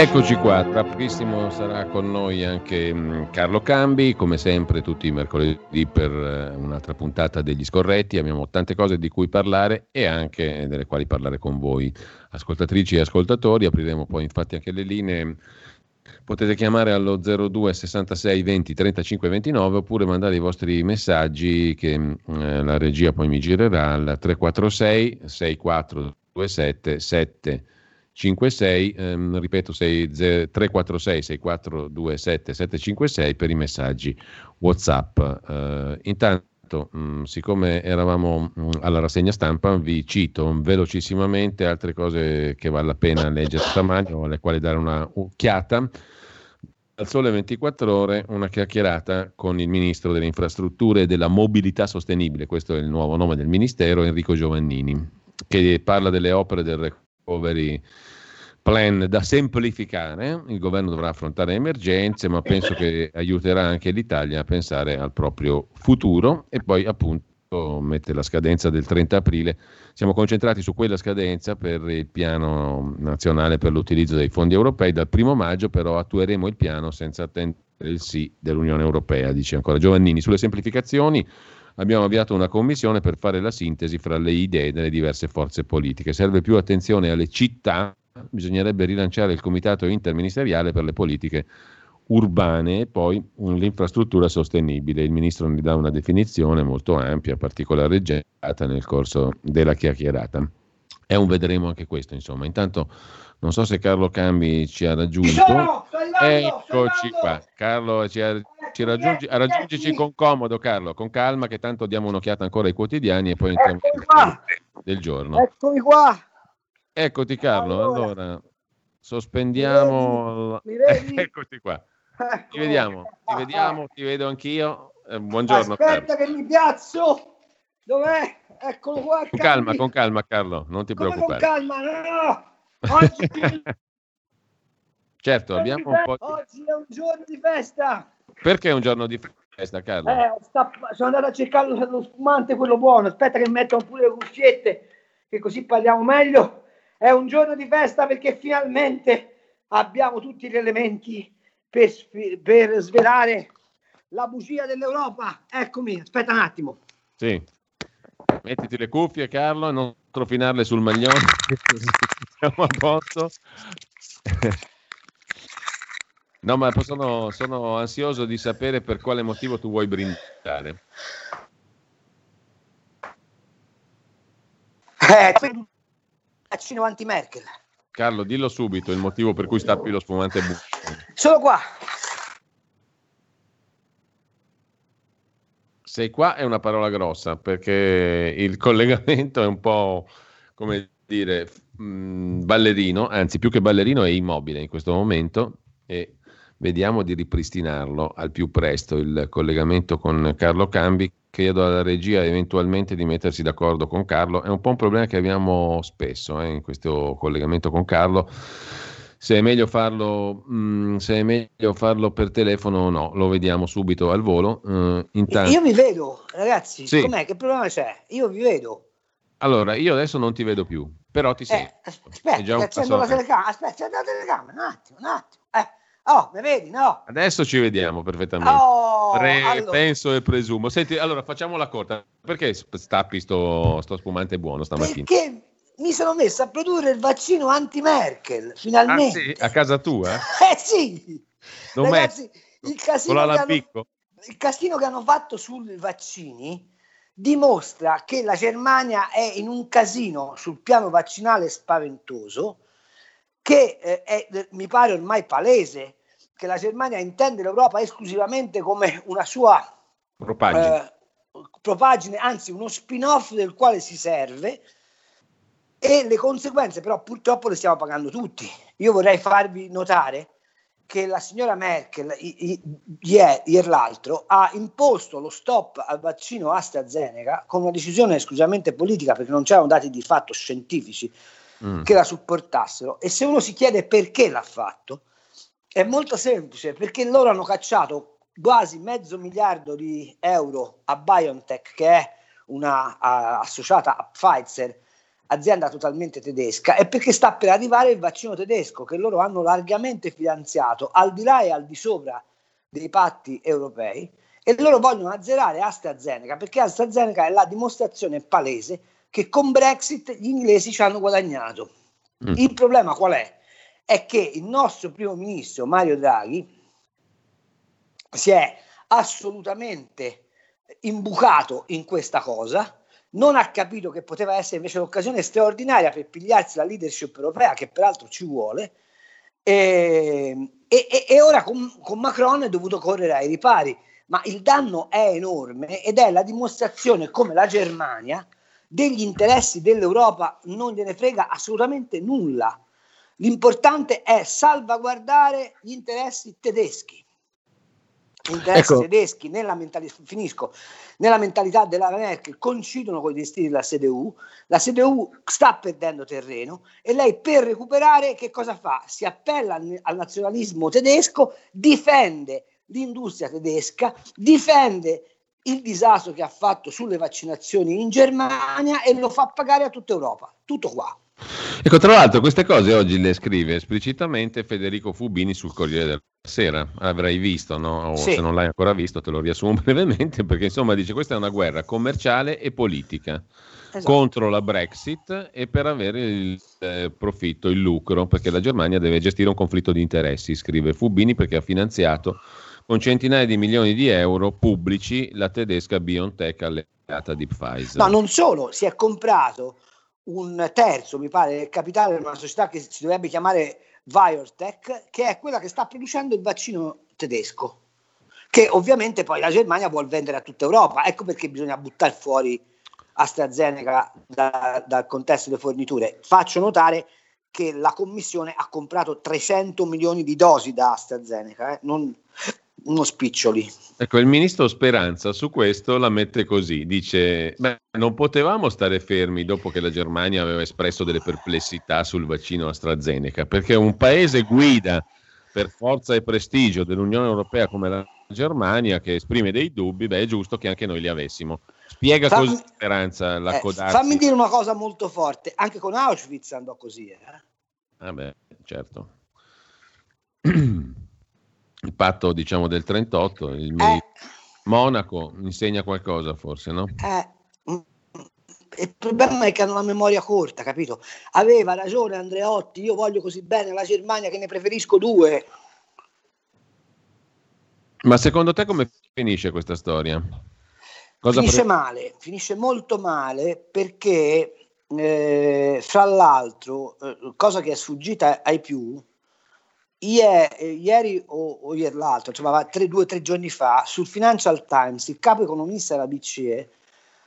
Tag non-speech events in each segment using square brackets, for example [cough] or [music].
Eccoci qua, tra pochissimo sarà con noi anche mm, Carlo Cambi, come sempre tutti i mercoledì per eh, un'altra puntata degli scorretti, abbiamo tante cose di cui parlare e anche delle quali parlare con voi ascoltatrici e ascoltatori, apriremo poi infatti anche le linee, potete chiamare allo 02 66 20 35 29 oppure mandare i vostri messaggi che mm, eh, la regia poi mi girerà al 346 6427 7 56, ehm, ripeto 6, 0, 346 6427 756 per i messaggi WhatsApp. Eh, intanto, mh, mm, siccome eravamo mh, mm, alla rassegna stampa, vi cito velocissimamente altre cose che vale la pena leggere stamani o alle quali dare una occhiata. Al sole 24 ore una chiacchierata con il ministro delle infrastrutture e della mobilità sostenibile, questo è il nuovo nome del ministero, Enrico Giovannini, che parla delle opere del recovery plan da semplificare, il governo dovrà affrontare emergenze, ma penso che aiuterà anche l'Italia a pensare al proprio futuro e poi appunto mette la scadenza del 30 aprile. Siamo concentrati su quella scadenza per il piano nazionale per l'utilizzo dei fondi europei. Dal primo maggio però attueremo il piano senza attendere il sì dell'Unione Europea, dice ancora Giovannini. Sulle semplificazioni abbiamo avviato una commissione per fare la sintesi fra le idee delle diverse forze politiche. Serve più attenzione alle città bisognerebbe rilanciare il comitato interministeriale per le politiche urbane e poi l'infrastruttura sostenibile. Il ministro ne dà una definizione molto ampia, particolareggiata nel corso della chiacchierata. È un vedremo anche questo, insomma. Intanto non so se Carlo Cambi ci ha raggiunto. Sono, Eccoci qua. Carlo ci, ha, ci raggiungi, raggiungici con comodo, Carlo, con calma, che tanto diamo un'occhiata ancora ai quotidiani e poi entriamo del giorno. Eccomi qua. Eccoti Carlo, allora, allora sospendiamo. Mi vedi? [laughs] Eccoti qua. Ecco. Ti vediamo, ti vediamo, ti vedo anch'io. Eh, buongiorno. Aspetta Carlo. che mi piazzo. Dov'è? Eccolo qua. Con calma, con calma Carlo, non ti Come preoccupare. Con calma, no. Oggi, [laughs] certo, abbiamo un po'... Di... oggi è un giorno di festa. Perché è un giorno di festa, Carlo? Eh, sta... sono andato a cercare lo spumante, quello buono. Aspetta che metto pure le cuffiette, che così parliamo meglio. È un giorno di festa perché finalmente abbiamo tutti gli elementi per, per svelare la bugia dell'Europa. Eccomi, aspetta un attimo. Sì. Mettiti le cuffie, Carlo, e non trofinarle sul maglione. [laughs] Siamo a posto. No, ma sono, sono ansioso di sapere per quale motivo tu vuoi brindare. Eh, vaccino anti-Merkel. Carlo, dillo subito il motivo per cui stappi lo spumante buono. Solo qua. Sei qua è una parola grossa perché il collegamento è un po' come dire mh, ballerino, anzi più che ballerino è immobile in questo momento e vediamo di ripristinarlo al più presto il collegamento con Carlo Cambi chiedo alla regia eventualmente di mettersi d'accordo con Carlo. È un po' un problema che abbiamo spesso eh, in questo collegamento con Carlo. Se è, meglio farlo, mh, mm, se è meglio farlo per telefono o no, lo vediamo subito al volo. Uh, intanto... Io vi vedo, ragazzi. Sì. Com'è? Che problema c'è? Io vi vedo. Allora, io adesso non ti vedo più, però ti sento. Eh, aspetta, che accendo la telecamera. Aspetta, accendo la telecamera. Un attimo, un attimo. Eh. Oh, mi vedi? No. Adesso ci vediamo perfettamente. Oh, Pre- allora. Penso e presumo. Senti, allora facciamo la corta. Perché stappi sto, sto spumante buono stamattina? Perché mi sono messo a produrre il vaccino anti-Merkel, finalmente. Ah, sì? A casa tua? [laughs] Eh sì. Non Ragazzi, il casino, hanno, il casino che hanno fatto sui vaccini dimostra che la Germania è in un casino sul piano vaccinale spaventoso che eh, è, mi pare ormai palese che la Germania intende l'Europa esclusivamente come una sua Propagine. eh, propagine, anzi uno spin-off del quale si serve e le conseguenze però purtroppo le stiamo pagando tutti. Io vorrei farvi notare che la signora Merkel ieri l'altro ha imposto lo stop al vaccino AstraZeneca con una decisione esclusivamente politica perché non c'erano dati di fatto scientifici mm. che la supportassero e se uno si chiede perché l'ha fatto è molto semplice perché loro hanno cacciato quasi mezzo miliardo di euro a BioNTech che è una uh, associata a Pfizer azienda totalmente tedesca, è perché sta per arrivare il vaccino tedesco che loro hanno largamente finanziato al di là e al di sopra dei patti europei e loro vogliono azzerare AstraZeneca perché AstraZeneca è la dimostrazione palese che con Brexit gli inglesi ci hanno guadagnato. Mm. Il problema qual è? È che il nostro primo ministro Mario Draghi si è assolutamente imbucato in questa cosa non ha capito che poteva essere invece l'occasione straordinaria per pigliarsi la leadership europea, che peraltro ci vuole, e, e, e ora con, con, Macron è dovuto correre ai ripari, ma il danno è enorme ed è la dimostrazione come la Germania degli interessi dell'Europa non gliene frega assolutamente nulla. L'importante è salvaguardare gli interessi tedeschi interessi ecco. tedeschi nella, mentali- finisco, nella mentalità della Merkel coincidono con i destini della CDU, la CDU sta perdendo terreno e lei per recuperare che cosa fa? Si appella al, al nazionalismo tedesco, difende l'industria tedesca, difende il disastro che ha fatto sulle vaccinazioni in Germania e lo fa pagare a tutta Europa. Tutto qua. Ecco, tra l'altro queste cose oggi le scrive esplicitamente Federico Fubini sul Corriere della Sera, avrai visto, no? o sì. se non l'hai ancora visto te lo riassumo [laughs] brevemente, perché insomma dice questa è una guerra commerciale e politica esatto. contro la Brexit e per avere il eh, profitto, il lucro, perché la Germania deve gestire un conflitto di interessi, scrive Fubini perché ha finanziato con centinaia di milioni di euro pubblici la tedesca BioNTech alleata di Pfizer. Ma non solo, si è comprato un terzo, mi pare, del capitale di una società che si dovrebbe chiamare Biotech, che è quella che sta producendo il vaccino tedesco, che ovviamente poi la Germania vuole vendere a tutta Europa. Ecco perché bisogna buttare fuori AstraZeneca da, dal contesto delle forniture. Faccio notare che la Commissione ha comprato 300 milioni di dosi da AstraZeneca, eh? non, uno spiccioli. Ecco, il ministro Speranza su questo la mette così, dice, beh, non potevamo stare fermi dopo che la Germania aveva espresso delle perplessità sul vaccino AstraZeneca, perché un paese guida per forza e prestigio dell'Unione Europea come la Germania, che esprime dei dubbi, beh, è giusto che anche noi li avessimo. Spiega fammi, così Speranza l'accodarsi. Eh, fammi dire una cosa molto forte, anche con Auschwitz andò così. Eh? Ah beh, certo. [clears throat] il patto diciamo del 38, il eh, Monaco insegna qualcosa forse, no? Eh, mm, il problema è che hanno la memoria corta, capito? Aveva ragione Andreotti, io voglio così bene la Germania che ne preferisco due. Ma secondo te come finisce questa storia? Cosa finisce pre- male, finisce molto male perché eh, fra l'altro, eh, cosa che è sfuggita ai più, Ieri, ieri o, o, ieri l'altro, cioè tre, due o tre giorni fa, sul Financial Times, il capo economista della BCE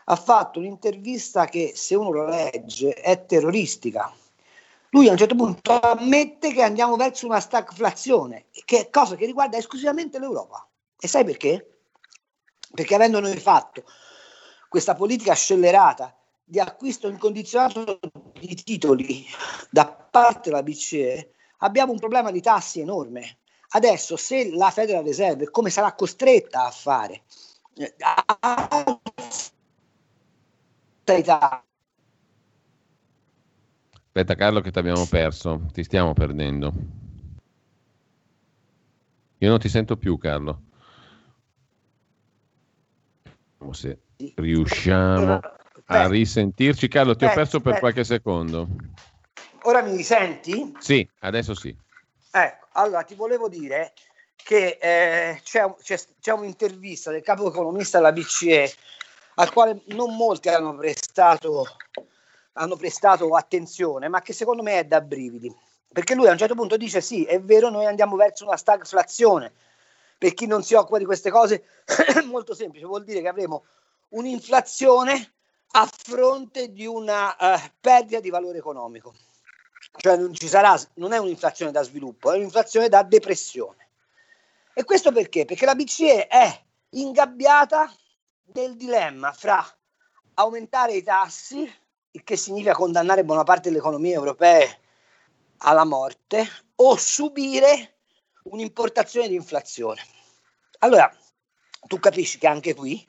ha fatto un'intervista che, se uno lo legge, è terroristica. Lui a un certo punto ammette che andiamo verso una stagflazione, che è cosa che riguarda esclusivamente l'Europa. E sai perché? Perché avendo noi fatto questa politica scellerata di acquisto incondizionato di titoli da parte della BCE, abbiamo un problema di tassi enorme. Adesso, se la Federal Reserve, come sarà costretta a fare, Aspetta Carlo che ti abbiamo perso, ti stiamo perdendo. Io non ti sento più Carlo. Vediamo se riusciamo a risentirci. Carlo, ti ho perso per qualche secondo. Ora mi senti? Sì, adesso sì. Ecco, allora ti volevo dire che eh, c'è, c'è, c'è, un'intervista del capo economista della BCE al quale non molti hanno prestato, hanno prestato attenzione, ma che secondo me è da brividi. Perché lui a un certo punto dice sì, è vero, noi andiamo verso una stagflazione. Per chi non si occupa di queste cose, [coughs] molto semplice, vuol dire che avremo un'inflazione a fronte di una uh, perdita di valore economico cioè non ci sarà, non è un'inflazione da sviluppo, è un'inflazione da depressione. E questo perché? Perché la BCE è ingabbiata nel dilemma fra aumentare i tassi, il che significa condannare buona parte delle economie europee alla morte, o subire un'importazione di inflazione. Allora, tu capisci che anche qui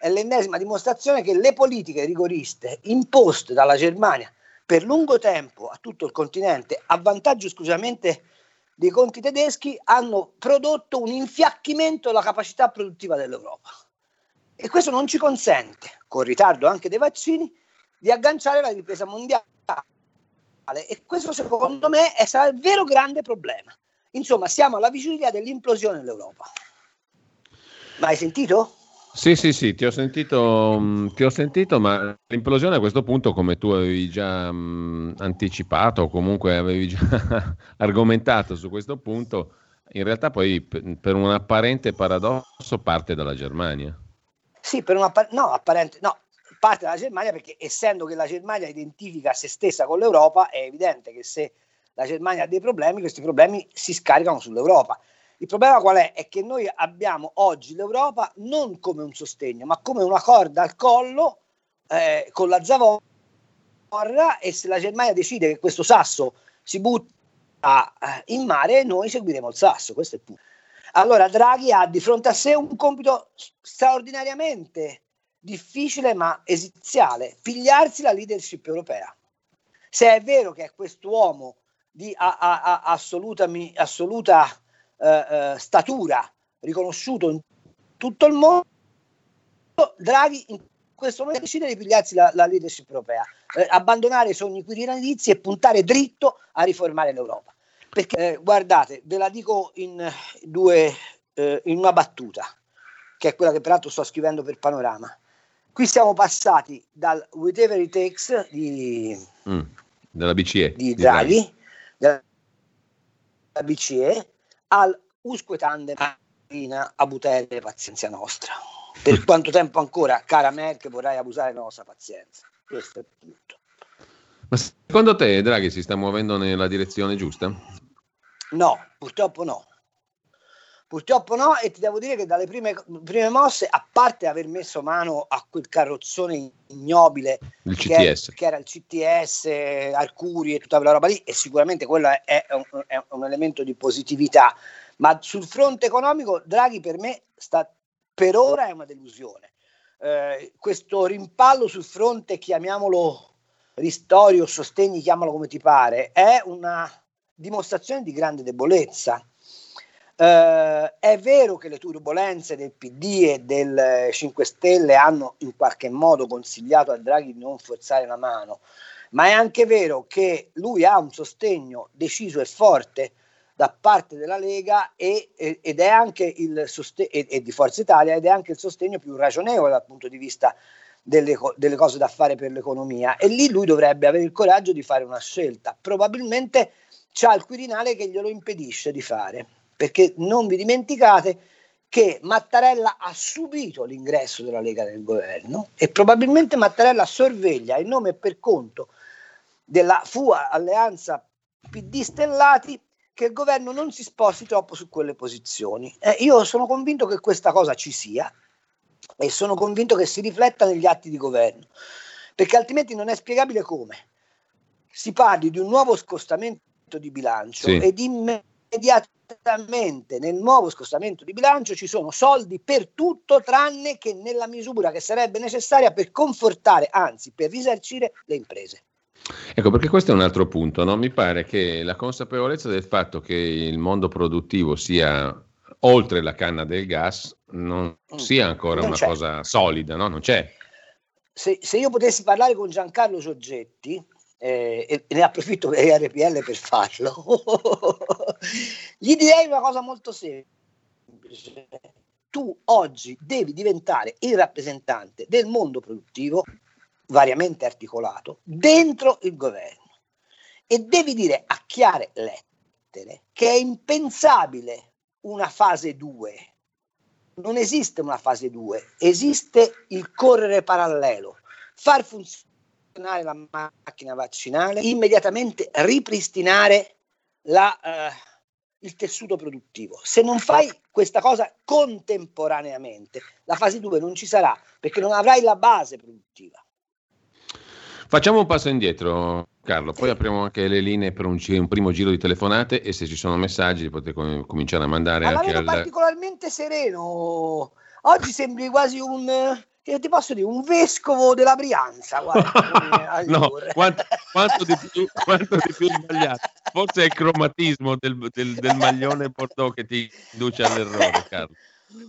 è l'ennesima dimostrazione che le politiche rigoriste imposte dalla Germania per lungo tempo a tutto il continente, a vantaggio esclusivamente dei conti tedeschi, hanno prodotto un infiacchimento della capacità produttiva dell'Europa. E questo non ci consente, con ritardo anche dei vaccini, di agganciare la ripresa mondiale. E questo secondo me è sarà il vero grande problema. Insomma, siamo alla vigilia dell'implosione dell'Europa. Ma hai sentito? Sì, sì, sì, ti ho sentito, mm, ti ho sentito ma l'implosione a questo punto, come tu avevi già mh, mm, anticipato o comunque avevi già [laughs] argomentato su questo punto, in realtà poi per un apparente paradosso parte dalla Germania. Sì, per un appa- no, apparente, no, parte dalla Germania perché essendo che la Germania identifica se stessa con l'Europa, è evidente che se la Germania ha dei problemi, questi problemi si scaricano sull'Europa. Il problema qual è? È che noi abbiamo oggi l'Europa non come un sostegno, ma come una corda al collo eh, con la zavorra e se la Germania decide che questo sasso si butta eh, in mare, noi seguiremo il sasso, questo è punto. Allora Draghi ha di fronte a sé un compito straordinariamente difficile ma esiziale, pigliarsi la leadership europea. Se è vero che è quest'uomo di a, a, a assoluta, assoluta eh, eh, statura riconosciuto in tutto il mondo, Draghi in questo momento decide di pigliarsi la, la leadership europea, eh, abbandonare i sogni quirinalizi e puntare dritto a riformare l'Europa. Perché eh, guardate, ve la dico in, due, eh, in una battuta, che è quella che peraltro sto scrivendo per Panorama. Qui siamo passati dal whatever it takes di, mm, della BCE di Draghi, di Draghi. della BCE al usque tandem a butere pazienza nostra. Per quanto tempo ancora, cara Merkel, vorrai abusare della nostra pazienza? Questo è tutto. Ma secondo te Draghi si sta muovendo nella direzione giusta? No, purtroppo no. Purtroppo no, e ti devo dire che dalle prime, prime mosse, a parte aver messo mano a quel carrozzone ignobile. Che, che, era il CTS, Arcuri e tutta quella roba lì, e sicuramente quello è, è, un, è un elemento di positività, ma sul fronte economico Draghi per me sta, per ora è una delusione. Eh, questo rimpallo sul fronte, chiamiamolo ristorio, sostegni, chiamalo come ti pare, è una dimostrazione di grande debolezza Uh, è vero che le turbulenze del PD e del 5 Stelle hanno in qualche modo consigliato a Draghi di non forzare la mano, ma è anche vero che lui ha un sostegno deciso e forte da parte della Lega e, ed è anche il sostegno e, di Forza Italia ed è anche il sostegno più ragionevole dal punto di vista delle, delle cose da fare per l'economia e lì lui dovrebbe avere il coraggio di fare una scelta. Probabilmente c'ha il Quirinale che glielo impedisce di fare perché non vi dimenticate che Mattarella ha subito l'ingresso della Lega nel governo e probabilmente Mattarella sorveglia in nome e per conto della FUA alleanza PD Stellati che il governo non si sposti troppo su quelle posizioni. Eh, io sono convinto che questa cosa ci sia e sono convinto che si rifletta negli atti di governo, perché altrimenti non è spiegabile come si parli di un nuovo scostamento di bilancio sì. ed immediatamente immediatamente nel nuovo scostamento di bilancio ci sono soldi per tutto tranne che nella misura che sarebbe necessaria per confortare, anzi per risarcire le imprese. Ecco, perché questo è un altro punto, no? mi pare che la consapevolezza del fatto che il mondo produttivo sia oltre la canna del gas non mm. sia ancora non una c'è. cosa solida, no? non c'è. Se, se, io potessi parlare con Giancarlo Giorgetti, eh, e, ne approfitto per RPL per farlo, [laughs] gli direi una cosa molto semplice. Tu oggi devi diventare il rappresentante del mondo produttivo, variamente articolato, dentro il governo e devi dire a chiare lettere che è impensabile una fase 2. Non esiste una fase 2, esiste il correre parallelo, far funzionare la macchina vaccinale, immediatamente ripristinare la, eh, il tessuto produttivo. Se non fai questa cosa contemporaneamente, la fase 2 non ci sarà perché non avrai la base produttiva. Facciamo un passo indietro, Carlo, poi apriamo anche le linee per un, un primo giro di telefonate e se ci sono messaggi potete com- cominciare a mandare Ma anche al... particolarmente sereno. Oggi sembri quasi un che ti posso dire un vescovo della Brianza. Guarda, [laughs] no, quanto, quanto, di più, [laughs] quanto, di più, sbagliato. Forse è il cromatismo del, del, del maglione Bordeaux che ti induce all'errore, Carlo.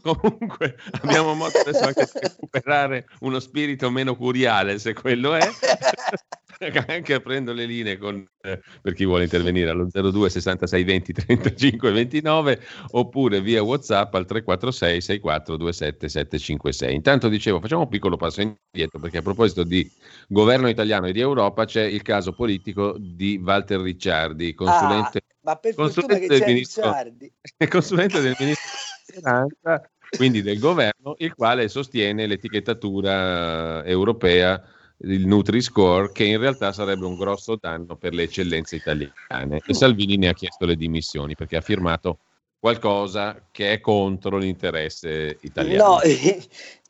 Comunque abbiamo modo adesso anche di recuperare uno spirito meno curiale, se quello è, [laughs] [laughs] anche aprendo le linee con, eh, per chi vuole intervenire allo 02 66 20 35 29 oppure via WhatsApp al 346 64 27 756. Intanto dicevo, facciamo un piccolo passo indietro perché a proposito di governo italiano e di Europa c'è il caso politico di Walter Ricciardi, consulente, ah, ma per [laughs] consulente del ministro, consulente del ministro Speranza, quindi del governo, il quale sostiene l'etichettatura europea, il Nutri-Score, che in realtà sarebbe un grosso danno per le eccellenze italiane. E Salvini ne ha chiesto le dimissioni perché ha firmato qualcosa che è contro l'interesse italiano. No, eh,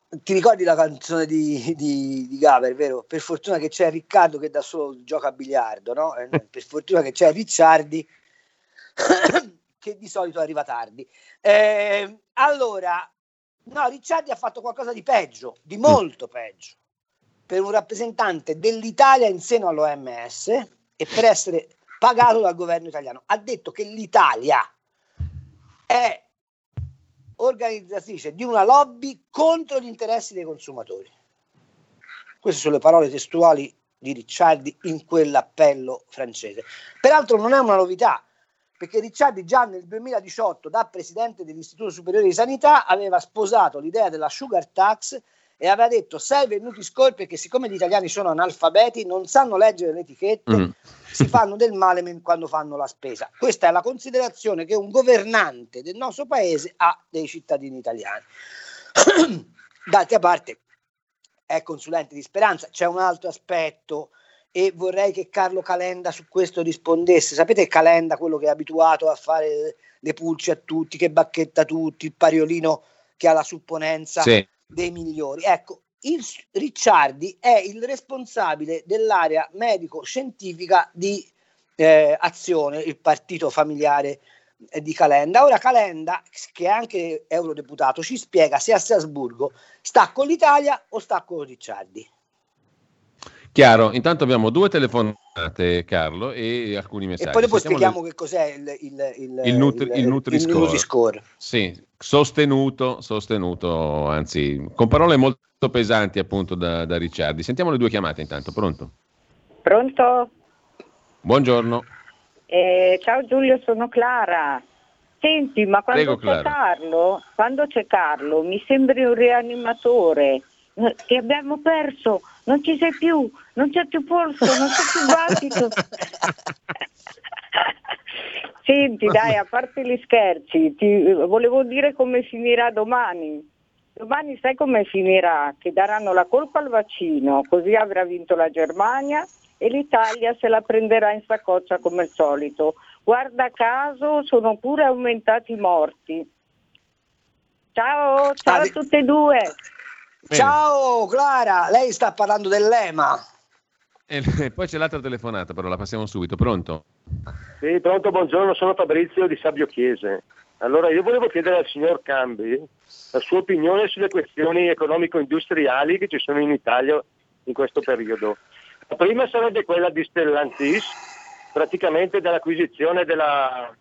[laughs] ti ricordi la canzone di, di, di Gaber, vero? Per fortuna che c'è Riccardo che da solo gioca a biliardo, no? Eh, per fortuna che c'è Ricciardi [coughs] che di solito arriva tardi. Eh, allora, no, Ricciardi ha fatto qualcosa di peggio, di molto peggio, per un rappresentante dell'Italia in seno all'OMS e per essere pagato dal governo italiano. Ha detto che l'Italia è organizzatrice di una lobby contro gli interessi dei consumatori. Queste sono le parole testuali di Ricciardi in quell'appello francese. Peraltro non è una novità, perché Ricciardi già nel 2018 da presidente dell'Istituto Superiore di Sanità aveva sposato l'idea della sugar tax e aveva detto serve il Nutri-Score perché siccome gli italiani sono analfabeti non sanno leggere le etichette mm. si fanno del male quando fanno la spesa questa è la considerazione che un governante del nostro paese ha dei cittadini italiani [clears throat] d'altra parte è consulente di speranza c'è un altro aspetto e vorrei che Carlo Calenda su questo rispondesse. Sapete Calenda, quello che è abituato a fare le pulci a tutti, che bacchetta tutti, il pariolino che ha la supponenza sì. Dei migliori. Ecco, il Ricciardi è il responsabile dell'area medico-scientifica di eh, Azione, il partito familiare eh, di Calenda. Ora Calenda, che è anche eurodeputato, ci spiega se a Strasburgo sta con l'Italia o sta con Ricciardi. Chiaro, intanto abbiamo due telefonate, Carlo, e alcuni messaggi. E poi dopo spieghiamo le... che cos'è il, il, il, il, nutri, il, Nutri-Score. Il Nutri-Score. Sì, sostenuto, sostenuto, anzi, con parole molto pesanti appunto da, da Ricciardi. Sentiamo le due chiamate intanto, pronto? Pronto? Buongiorno. Eh, ciao Giulio, sono Clara. Senti, ma quando Prego, c'è Carlo, quando c'è Carlo, mi sembri un rianimatore che abbiamo perso, non ci sei più, non c'è più polso, non c'è più battito. [laughs] Senti, dai, a parte gli scherzi, ti volevo dire come finirà domani. Domani sai come finirà? Che daranno la colpa al vaccino, così avrà vinto la Germania e l'Italia se la prenderà in saccoccia come al solito. Guarda caso sono pure aumentati i morti. Ciao, ciao a tutte e due. Bene. Ciao Clara, lei sta parlando dell'EMA. [laughs] E poi c'è l'altra telefonata, però la passiamo subito. Pronto? Sì, pronto, buongiorno, sono Fabrizio di Sabio Chiese. Allora, io volevo chiedere al signor Cambi la sua opinione sulle questioni economico-industriali che ci sono in Italia in questo periodo. La prima sarebbe quella di Stellantis, praticamente dell'acquisizione della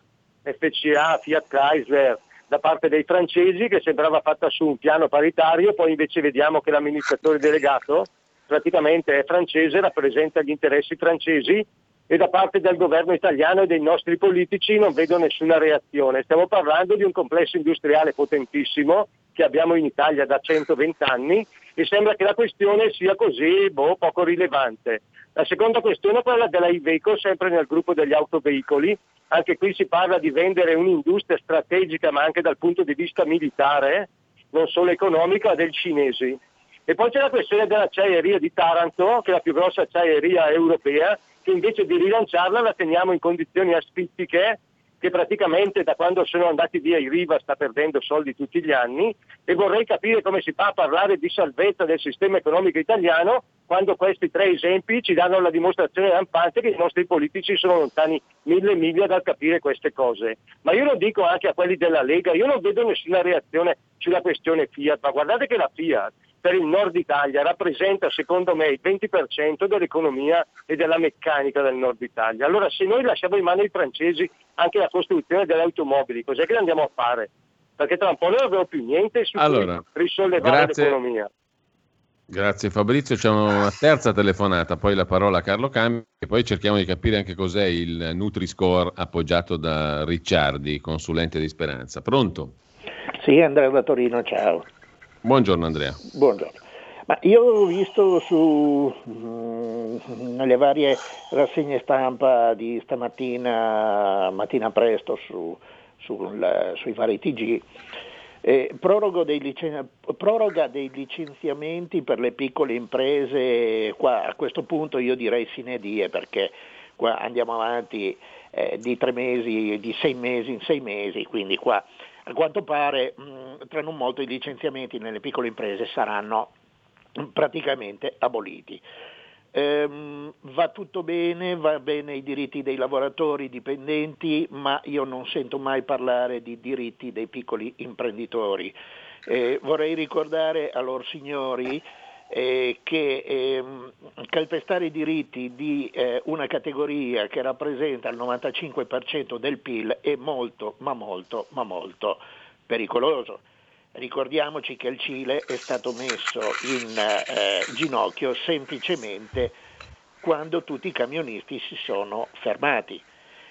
FCA Fiat Chrysler da parte dei francesi che sembrava fatta su un piano paritario, poi invece vediamo che l'amministratore delegato praticamente è francese, rappresenta gli interessi francesi e da parte del governo italiano e dei nostri politici non vedo nessuna reazione. Stiamo parlando di un complesso industriale potentissimo che abbiamo in Italia da 120 anni e sembra che la questione sia così boh, poco rilevante. La seconda questione è quella della Iveco, sempre nel gruppo degli autoveicoli. Anche qui si parla di vendere un'industria strategica, ma anche dal punto di vista militare, non solo economica, del cinesi. E poi c'è la questione dell'acciaieria di Taranto, che è la più grossa acciaieria europea, che invece di rilanciarla la teniamo in condizioni asfittiche che praticamente da quando sono andati via i Riva sta perdendo soldi tutti gli anni e vorrei capire come si fa a parlare di salvezza del sistema economico italiano quando questi tre esempi ci danno la dimostrazione lampante che i nostri politici sono lontani mille miglia dal capire queste cose. Ma io lo dico anche a quelli della Lega, io non vedo nessuna reazione sulla questione Fiat, ma guardate che la Fiat per il nord Italia rappresenta secondo me il 20% dell'economia e della meccanica del nord Italia. Allora se noi lasciamo in mano ai francesi anche la costruzione delle automobili, cos'è che andiamo a fare? Perché tra un po' noi non abbiamo più niente su allora, cui risollevare grazie. l'economia. Grazie Fabrizio, c'è una terza telefonata, poi la parola a Carlo Cambi e poi cerchiamo di capire anche cos'è il Nutri-Score appoggiato da Ricciardi, consulente di Speranza. Pronto? Sì, Andrea da Torino, ciao. Buongiorno Andrea. Buongiorno. Ma io ho visto su, mh, nelle varie rassegne stampa di stamattina, mattina presto, su, sul, sui vari TG, eh, dei licen- proroga dei licenziamenti per le piccole imprese, qua a questo punto io direi sine die perché qua andiamo avanti eh, di tre mesi, di sei mesi in sei mesi, quindi qua a quanto pare tra non molto i licenziamenti nelle piccole imprese saranno praticamente aboliti. Ehm, va tutto bene, va bene i diritti dei lavoratori dipendenti, ma io non sento mai parlare di diritti dei piccoli imprenditori. Eh, vorrei ricordare a loro signori eh, che ehm, calpestare i diritti di eh, una categoria che rappresenta il 95% del PIL è molto, ma molto, ma molto pericoloso. Ricordiamoci che il Cile è stato messo in eh, ginocchio semplicemente quando tutti i camionisti si sono fermati.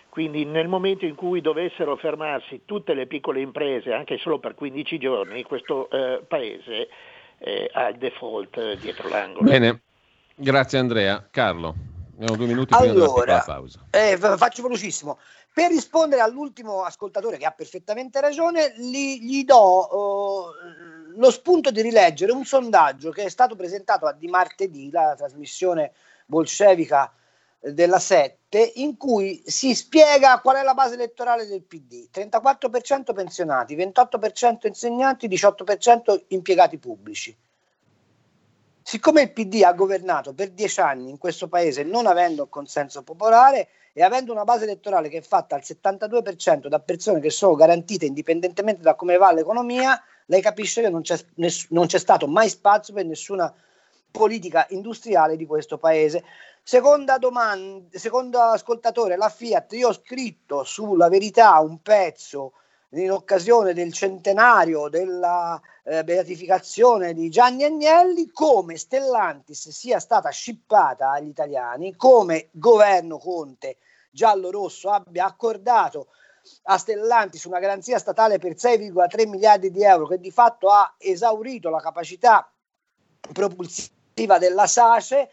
Quindi nel momento in cui dovessero fermarsi tutte le piccole imprese, anche solo per 15 giorni, questo eh, paese eh, ha il default dietro l'angolo. Bene, grazie Andrea. Carlo, abbiamo due minuti prima allora, della pausa. Eh, faccio velocissimo. Per rispondere all'ultimo ascoltatore che ha perfettamente ragione, gli, gli do uh, lo spunto di rileggere un sondaggio che è stato presentato a di martedì, la trasmissione bolscevica della 7, in cui si spiega qual è la base elettorale del PD. 34% pensionati, 28% insegnanti, 18% impiegati pubblici. Siccome il PD ha governato per dieci anni in questo paese non avendo il consenso popolare, e avendo una base elettorale che è fatta al 72% da persone che sono garantite indipendentemente da come va l'economia, lei capisce che non c'è, ness- non c'è stato mai spazio per nessuna politica industriale di questo paese. Seconda domanda, secondo ascoltatore, la Fiat, io ho scritto sulla verità un pezzo in occasione del centenario della eh, beatificazione di Gianni Agnelli, come Stellantis sia stata scippata agli italiani, come governo Conte giallo-rosso abbia accordato a Stellantis una garanzia statale per 6,3 miliardi di euro che di fatto ha esaurito la capacità propulsiva della SACE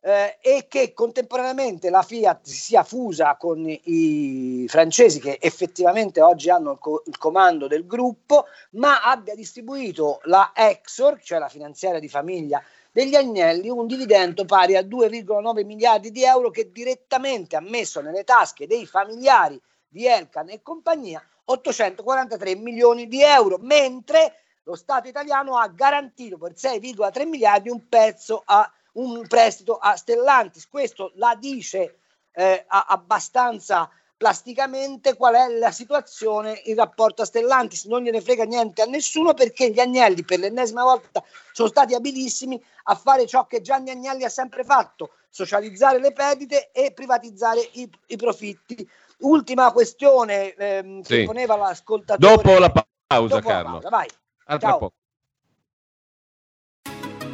eh, e che contemporaneamente la Fiat si sia fusa con i francesi che effettivamente oggi hanno il, co- il, comando del gruppo, ma abbia distribuito la Exor, cioè la finanziaria di famiglia degli Agnelli, un dividendo pari a 2,9 miliardi di euro che direttamente ha messo nelle tasche dei familiari di Elkan e compagnia 843 milioni di euro, mentre lo Stato italiano ha garantito per 6,3 miliardi un pezzo a un prestito a Stellantis. Questo la dice eh, abbastanza plasticamente qual è la situazione in rapporto a Stellantis. Non gliene frega niente a nessuno perché gli Agnelli per l'ennesima volta sono stati abilissimi a fare ciò che Gianni Agnelli ha sempre fatto, socializzare le perdite e privatizzare i, i profitti. Ultima questione ehm, sì. che poneva l'ascoltatore. Dopo la pausa, Dopo Carlo. La pausa, vai. A tra poco.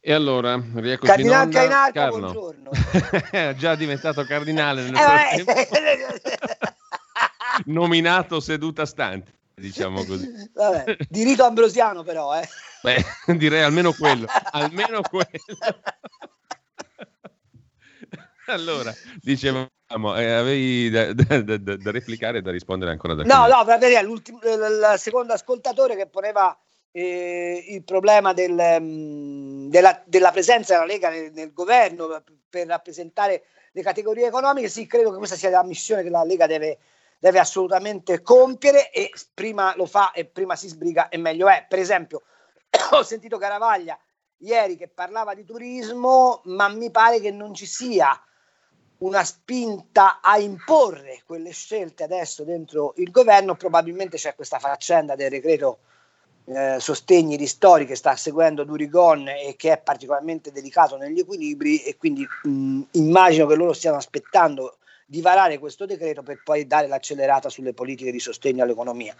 E allora, rieccoci Cardinale in onda. Cainarca, Carlo. buongiorno. È [laughs] già diventato cardinale nel Eh, [laughs] nominato seduta stante, diciamo così. vabbè, di rito ambrosiano però, eh. Beh, [laughs] direi almeno quello, almeno quello. Allora, dicevamo, eh, avevi da, da- da- da- replicare e da rispondere ancora da No, no, per vedere l'ultimo- il il secondo ascoltatore che poneva eh, il problema del, mm, della, della presenza della Lega nel, nel governo per, rappresentare le categorie economiche, sì, credo che questa sia la missione che la Lega deve, deve assolutamente compiere e prima lo fa e prima si sbriga e meglio è. Per esempio, [coughs] ho sentito Caravaglia ieri che parlava di turismo, ma mi pare che non ci sia una spinta a imporre quelle scelte adesso dentro il governo, probabilmente c'è questa faccenda del decreto eh, sostegni ristori che sta seguendo Durigon e che è particolarmente delicato negli equilibri e quindi mh, immagino che loro stiano aspettando di varare questo decreto per poi dare l'accelerata sulle politiche di sostegno all'economia.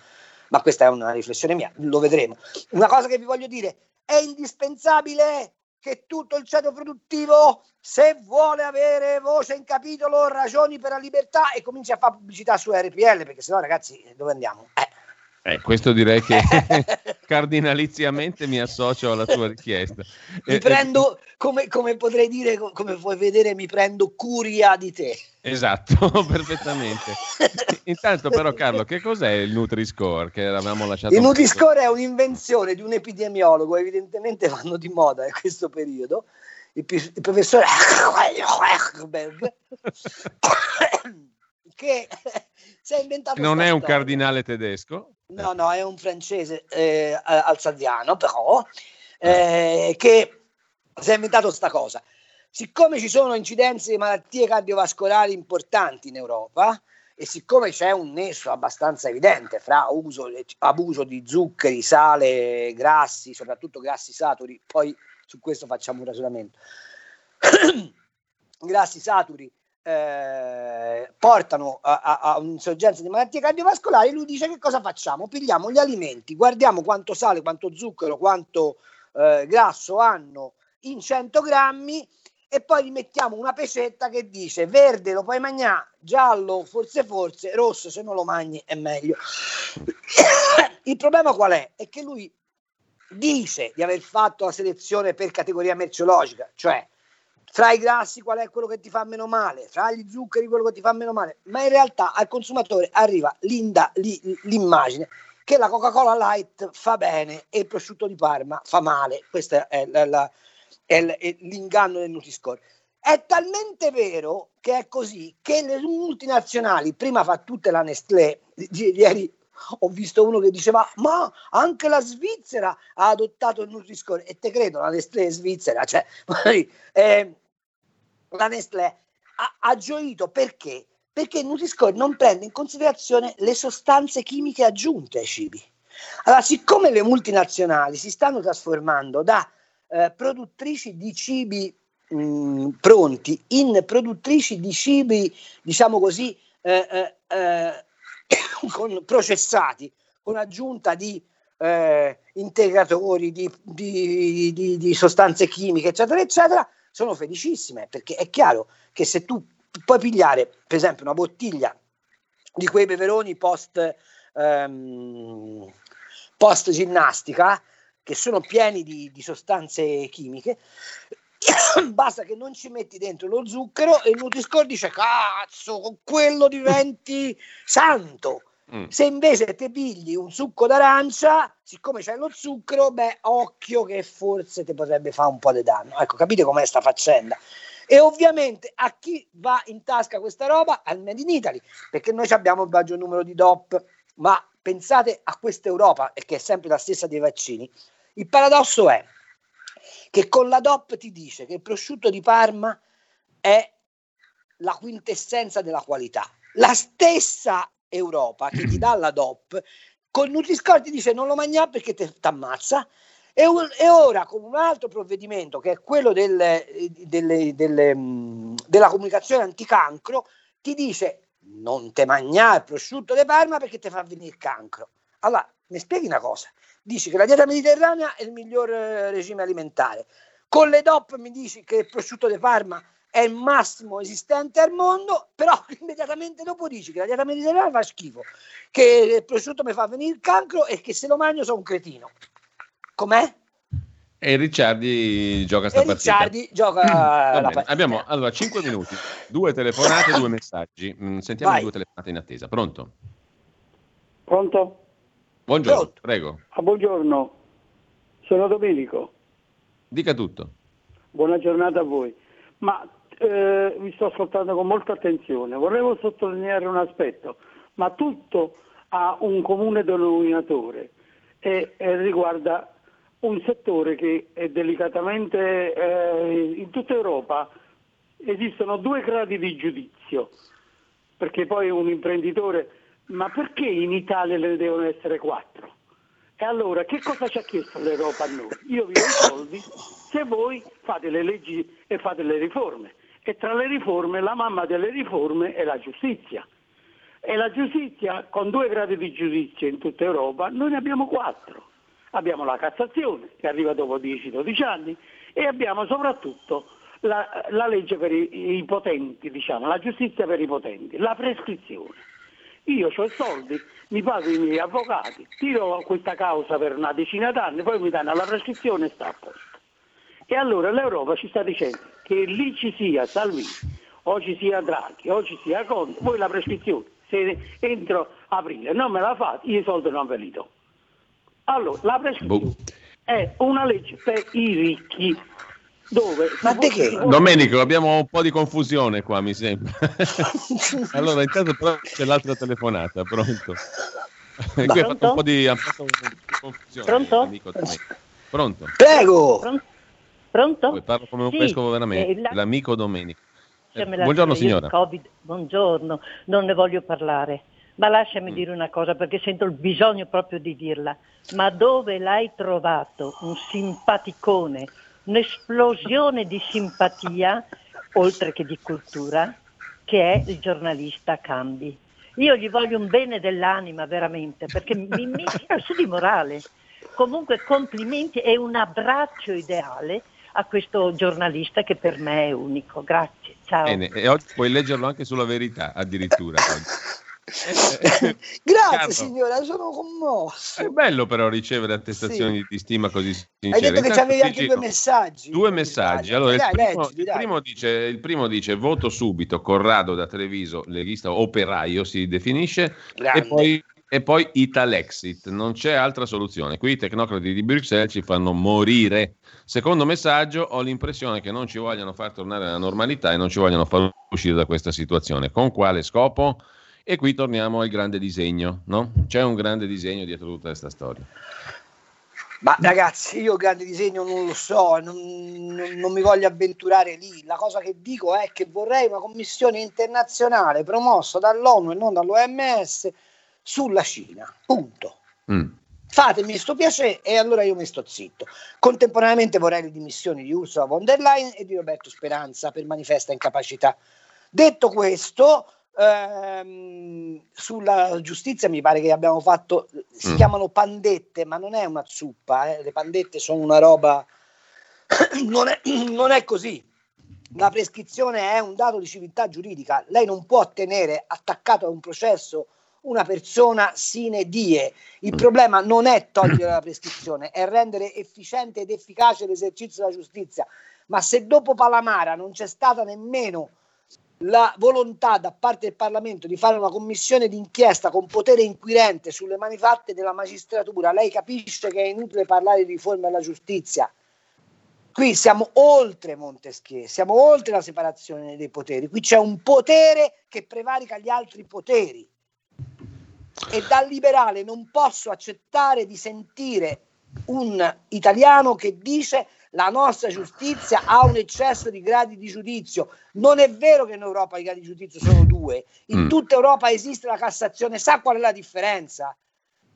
Ma questa è una riflessione mia, lo vedremo. Una cosa che vi voglio dire, è indispensabile che tutto il ceto produttivo, se vuole avere voce in capitolo, ragioni per la libertà e cominci a fare pubblicità su RPL, perché sennò ragazzi dove andiamo? Eh. Eh, [laughs] questo direi che [laughs] cardinaliziamente mi associo alla tua richiesta. Mi Eh, prendo, come, come potrei dire, co- come puoi vedere, mi prendo curia di te. eh, esatto, [laughs] perfettamente. Intanto però Carlo, che cos'è il Nutri-Score che eravamo lasciato Il? Nutri-Score è un'invenzione di un epidemiologo, evidentemente vanno di moda in questo periodo. Il, il professore Berg, [coughs] che si è inventato Non è un cardinale tedesco? No, no, è un francese eh, alsaziano, però, eh, che si è inventato sta cosa. Siccome ci sono incidenze di malattie cardiovascolari importanti in Europa e siccome c'è un nesso abbastanza evidente fra uso, abuso di zuccheri, sale, grassi, soprattutto grassi saturi, poi su questo facciamo un ragionamento, [coughs] grassi saturi eh, portano a, a, a un'insorgenza di malattie cardiovascolari, lui dice che cosa facciamo? Pigliamo gli alimenti, guardiamo quanto sale, quanto zucchero, quanto eh, grasso hanno in 100 grammi e poi gli mettiamo una pecetta che dice verde lo puoi mangiare, giallo forse forse, rosso se non lo mangi è meglio. Il problema qual è? È che lui dice di aver fatto la selezione per categoria merceologica, cioè fra i grassi qual è quello che ti fa meno male, fra gli zuccheri quello che ti fa meno male, ma in realtà al consumatore arriva l'inda, li, l'immagine che la Coca-Cola Light fa bene e il prosciutto di Parma fa male. Questo è, la, la, è, l- è l'inganno del Nutri-Score. È talmente vero che è così che le multinazionali, prima fa tutte la Nestlé, ieri ho visto uno che diceva ma anche la Svizzera ha adottato il Nutri-Score e te credo, la Nestlé svizzera, cioè [laughs] eh, la Nestlé ha, ha gioito perché? Perché il Nutri-Score non prende in considerazione le sostanze chimiche aggiunte ai cibi. Allora, siccome le multinazionali si stanno trasformando da eh, produttrici di cibi mh, pronti in produttrici di cibi, diciamo così, eh, eh, eh, [coughs] con, processati, con aggiunta di eh, integratori, di, di, di, di sostanze chimiche, eccetera, eccetera, sono felicissime perché è chiaro che se tu puoi pigliare, per esempio, una bottiglia di quei beveroni post, ehm, post ginnastica che sono pieni di, di sostanze chimiche, [coughs] basta che non ci metti dentro lo zucchero e il Nutri-Score dice cazzo, con quello diventi santo. Mm. Se invece ti pigli un succo d'arancia, siccome c'è lo zucchero, beh, occhio che forse ti potrebbe fare un po' di danno. Ecco, capite com'è sta faccenda? E ovviamente a chi va in tasca questa roba? Al Made in Italy, perché noi abbiamo il maggior numero di DOP, ma pensate a questa Europa, e che è sempre la stessa dei vaccini. Il paradosso è che con la DOP ti dice che il prosciutto di Parma è la quintessenza della qualità. La stessa Europa che ti dà la DOP, con Nutri-Score ti dice non lo mangiare perché ti ammazza, e, e, ora con un altro provvedimento che è quello del, delle, delle, mm, della comunicazione anticancro, ti dice non te mangiare il prosciutto di Parma perché ti fa venire il cancro. Allora, mi spieghi una cosa, dici che la dieta mediterranea è il miglior eh, regime alimentare, con le DOP mi dici che il prosciutto di Parma è il massimo esistente al mondo, però [laughs] immediatamente dopo dici che la dieta mediterranea fa schifo, che il prosciutto mi fa venire il cancro e che se lo mangio sono un cretino. Com'è? E Ricciardi gioca sta e Ricciardi gioca la partita. Abbiamo allora 5 minuti, due telefonate, due [laughs] messaggi. Mm, sentiamo Vai. due telefonate in attesa. Pronto? Pronto? Buongiorno, Pronto. prego. Ah, buongiorno, sono Domenico. Dica tutto. Buona giornata a voi. Ma eh, vi sto ascoltando con molta attenzione. Volevo sottolineare un aspetto, ma tutto ha un comune denominatore e, e riguarda un settore che è delicatamente eh, in tutta Europa esistono due gradi di giudizio, perché poi un imprenditore, ma perché in Italia ne devono essere quattro? E allora che cosa ci ha chiesto l'Europa a noi? Io vi do i soldi se voi fate le leggi e fate le riforme. E tra le riforme la mamma delle riforme è la giustizia. E la giustizia con due gradi di giudizio in tutta Europa, noi ne abbiamo quattro abbiamo la Cassazione che arriva dopo 10-12 anni e abbiamo soprattutto la, la legge per i, i potenti, diciamo, la giustizia per i potenti, la prescrizione. Io ho i soldi, mi pago i miei avvocati, tiro questa causa per una decina d'anni, poi mi danno la prescrizione e sta a posto. E allora l'Europa ci sta dicendo che lì ci sia Salvini, o ci sia Draghi, o ci sia Conte, voi la prescrizione, se entro aprile non me la fate, io i soldi non ve li do. Allora, la prescrizione boh. è una legge per i ricchi. Dove Ma di che? Domenico, abbiamo un po' di confusione qua, mi sembra. [laughs] allora, intanto però c'è l'altra telefonata, pronto? Qui ha fatto un po' di, fatto un po di confusione. Pronto? Amico Pronto? Prego! Pronto? Poi parlo come un sì, vescovo veramente, eh, la... l'amico Domenico. Eh, buongiorno signora. COVID, buongiorno, non ne voglio parlare. Ma lasciami mm. dire una cosa perché sento il bisogno proprio di dirla. Ma dove l'hai trovato un simpaticone, un'esplosione di simpatia, oltre che di cultura, che è il giornalista Cambi? Io gli voglio un bene dell'anima veramente perché mi, mi tira su di morale. Comunque complimenti e un abbraccio ideale a questo giornalista che per me è unico. Grazie, ciao. Bene, e oggi puoi leggerlo anche sulla verità addirittura. [laughs] Grazie Carlo. signora, sono commosso. È bello però ricevere attestazioni sì. di stima così sincere. Hai detto che Intanto avevi anche due messaggi. Due messaggi. Allora, dai, il, primo, leggi, il, primo dice, il, primo, dice, voto subito, Corrado da Treviso, leghista operaio si definisce, e poi, e poi Italexit. Non c'è altra soluzione. Qui i tecnocrati di Bruxelles ci fanno morire. Secondo messaggio, ho l'impressione che non ci vogliano far tornare alla normalità e non ci vogliano far uscire da questa situazione. Con quale scopo? E qui torniamo al grande disegno, no? C'è un grande disegno dietro tutta questa storia. Ma ragazzi, io grande disegno non lo so, non, non, non, mi voglio avventurare lì. La cosa che dico è che vorrei una commissione internazionale promossa dall'ONU e non dall'OMS sulla Cina. Punto. Mm. Fatemi questo piacere e allora io mi sto zitto. Contemporaneamente vorrei le dimissioni di Ursula von der Leyen e di Roberto Speranza per manifesta incapacità. Detto questo, Ehm, sulla giustizia mi pare che abbiamo fatto, si mm. chiamano pandette, ma non è una zuppa, eh. le pandette sono una roba, [clears throat] non è, [clears throat] non è così. La prescrizione è un dato di civiltà giuridica, lei non può tenere attaccato a un processo una persona sine die. Il mm. problema non è [clears throat] togliere la prescrizione, è rendere efficiente ed efficace l'esercizio della giustizia. Ma se dopo Palamara non c'è stata nemmeno la volontà da parte del Parlamento di fare una commissione d'inchiesta con potere inquirente sulle mani fatte della magistratura, lei capisce che è inutile parlare di riforma della giustizia. Qui siamo oltre Montesquieu, siamo oltre la separazione dei poteri. Qui c'è un potere che prevarica gli altri poteri. E da liberale non posso accettare di sentire un italiano che dice la nostra giustizia ha un eccesso di gradi di giudizio. Non è vero che in Europa i gradi di giudizio sono due, in mm. tutta Europa esiste la Cassazione. Sa qual è la differenza?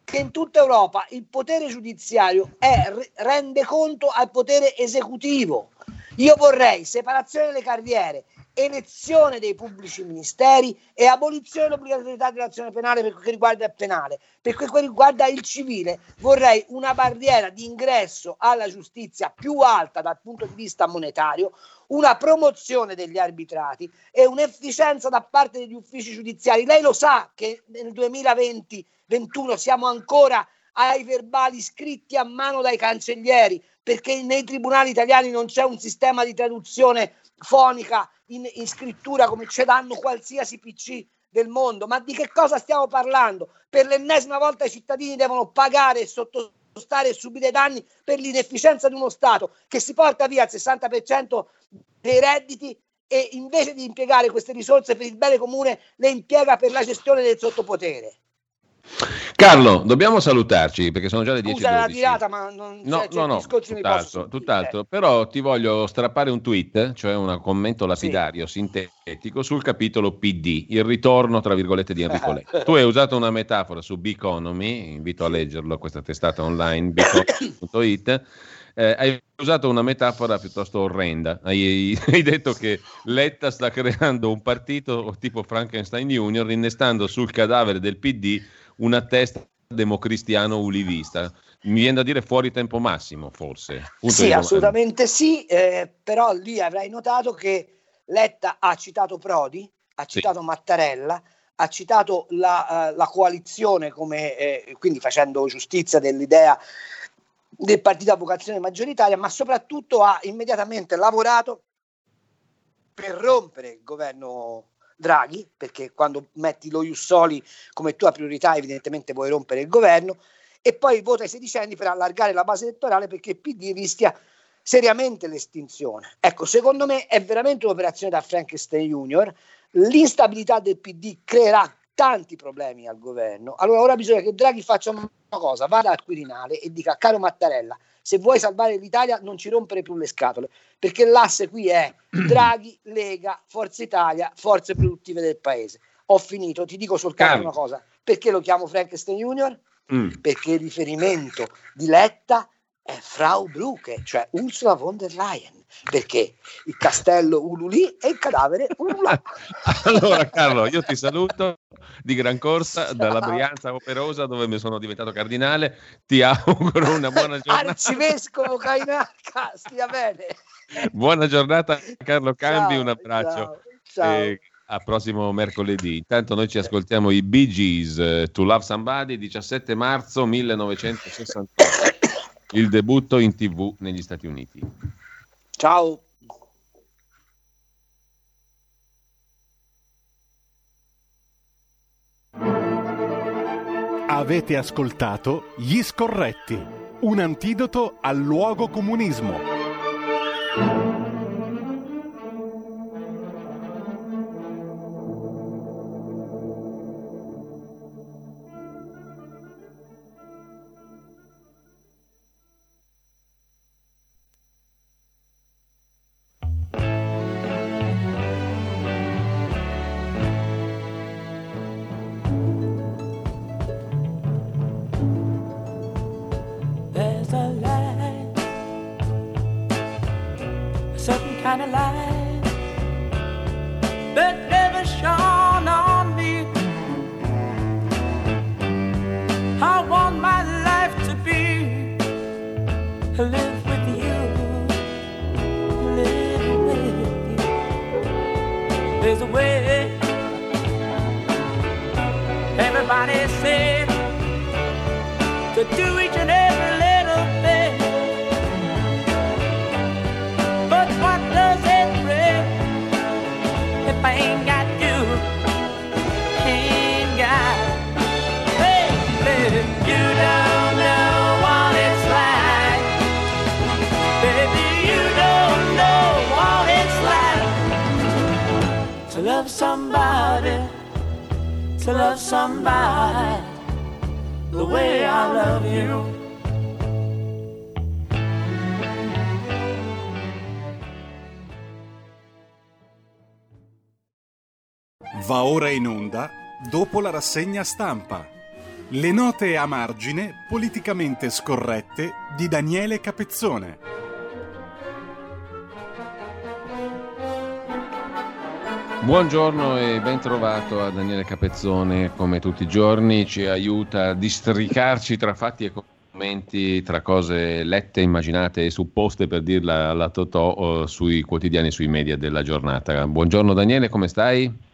Che in tutta Europa il potere giudiziario è, rende conto al potere esecutivo. Io vorrei separazione delle carriere, elezione dei pubblici ministeri e abolizione dell'obbligatorietà dell'azione penale per quel che riguarda il penale. Per quel che riguarda il civile vorrei una barriera di ingresso alla giustizia più alta dal punto di vista monetario, una promozione degli arbitrati e un'efficienza da parte degli uffici giudiziari. Lei lo sa che nel 2020-21 siamo ancora ai verbali scritti a mano dai cancellieri perché nei tribunali italiani non c'è un sistema di traduzione fonica in, in scrittura come ce l'hanno qualsiasi PC del mondo. Ma di che cosa stiamo parlando? Per l'ennesima volta i cittadini devono pagare e sottostare e subire danni per l'inefficienza di uno Stato che si porta via il 60% dei redditi e invece di impiegare queste risorse per il bene comune le impiega per la gestione del sottopotere. Carlo, dobbiamo salutarci perché sono già le 10.12. Scusa la tirata, ma non no, cioè, no, no, tutt'altro, tutt'altro. però ti voglio strappare un tweet, cioè un commento lapidario, sì. sintetico, sul capitolo PD, il ritorno, tra virgolette, di Enrico Letta. [laughs] tu hai usato una metafora su Beconomy, invito a leggerlo, questa testata online, beconomy.it, eh, hai usato una metafora piuttosto orrenda. Hai, [laughs] hai, detto che Letta sta creando un partito tipo Frankenstein Junior, innestando sul cadavere del PD una testa democristiano ulivista. Mi viene da dire fuori tempo massimo, forse. Punto sì, assolutamente sì, eh, però lì avrai notato che Letta ha citato Prodi, ha citato sì. Mattarella, ha citato la, uh, la coalizione come, eh, quindi facendo giustizia dell'idea del partito a vocazione maggioritaria, ma soprattutto ha immediatamente lavorato per rompere il governo Draghi, perché quando metti lo Jussoli come tua priorità evidentemente vuoi rompere il governo, e poi vota i sedicenni per allargare la base elettorale perché il PD rischia seriamente l'estinzione. Ecco, secondo me è veramente un'operazione da Frankenstein Junior, l'instabilità del PD creerà tanti problemi al governo, allora ora bisogna che Draghi faccia una cosa, vada al Quirinale e dica caro Mattarella, se vuoi salvare l'Italia non ci rompere più le scatole, perché l'asse qui è [clears throat] Draghi, Lega, Forza Italia, forze produttive del paese. Ho finito, ti dico soltanto una cosa, perché lo chiamo Frankenstein Junior? Mm. Perché il riferimento di Letta è Frau Bruche, cioè Ursula von der Leyen perché il castello ululì e il cadavere ululà. [laughs] allora Carlo, io ti saluto di gran corsa dalla Brianza Operosa dove mi sono diventato cardinale, ti auguro una buona giornata. Arcivescovo Cainarca, stia bene. Buona giornata Carlo Cambi, ciao, un abbraccio. Ciao, ciao. E a prossimo mercoledì. Intanto noi ci ascoltiamo i Bee Gees, uh, To Love Somebody, 17 marzo 1968, il debutto in tv negli Stati Uniti. Ciao. Avete ascoltato Gli Scorretti, un antidoto al luogo comunismo. somebody, to love somebody the way I love you. Va ora in onda, dopo la rassegna stampa. Le note a margine politicamente scorrette di Daniele Capezzone. Buongiorno e ben trovato a Daniele Capezzone, come tutti i giorni ci aiuta a districarci tra fatti e commenti, tra cose lette, immaginate e supposte per dirla alla Totò sui quotidiani e sui media della giornata. Buongiorno Daniele, come stai?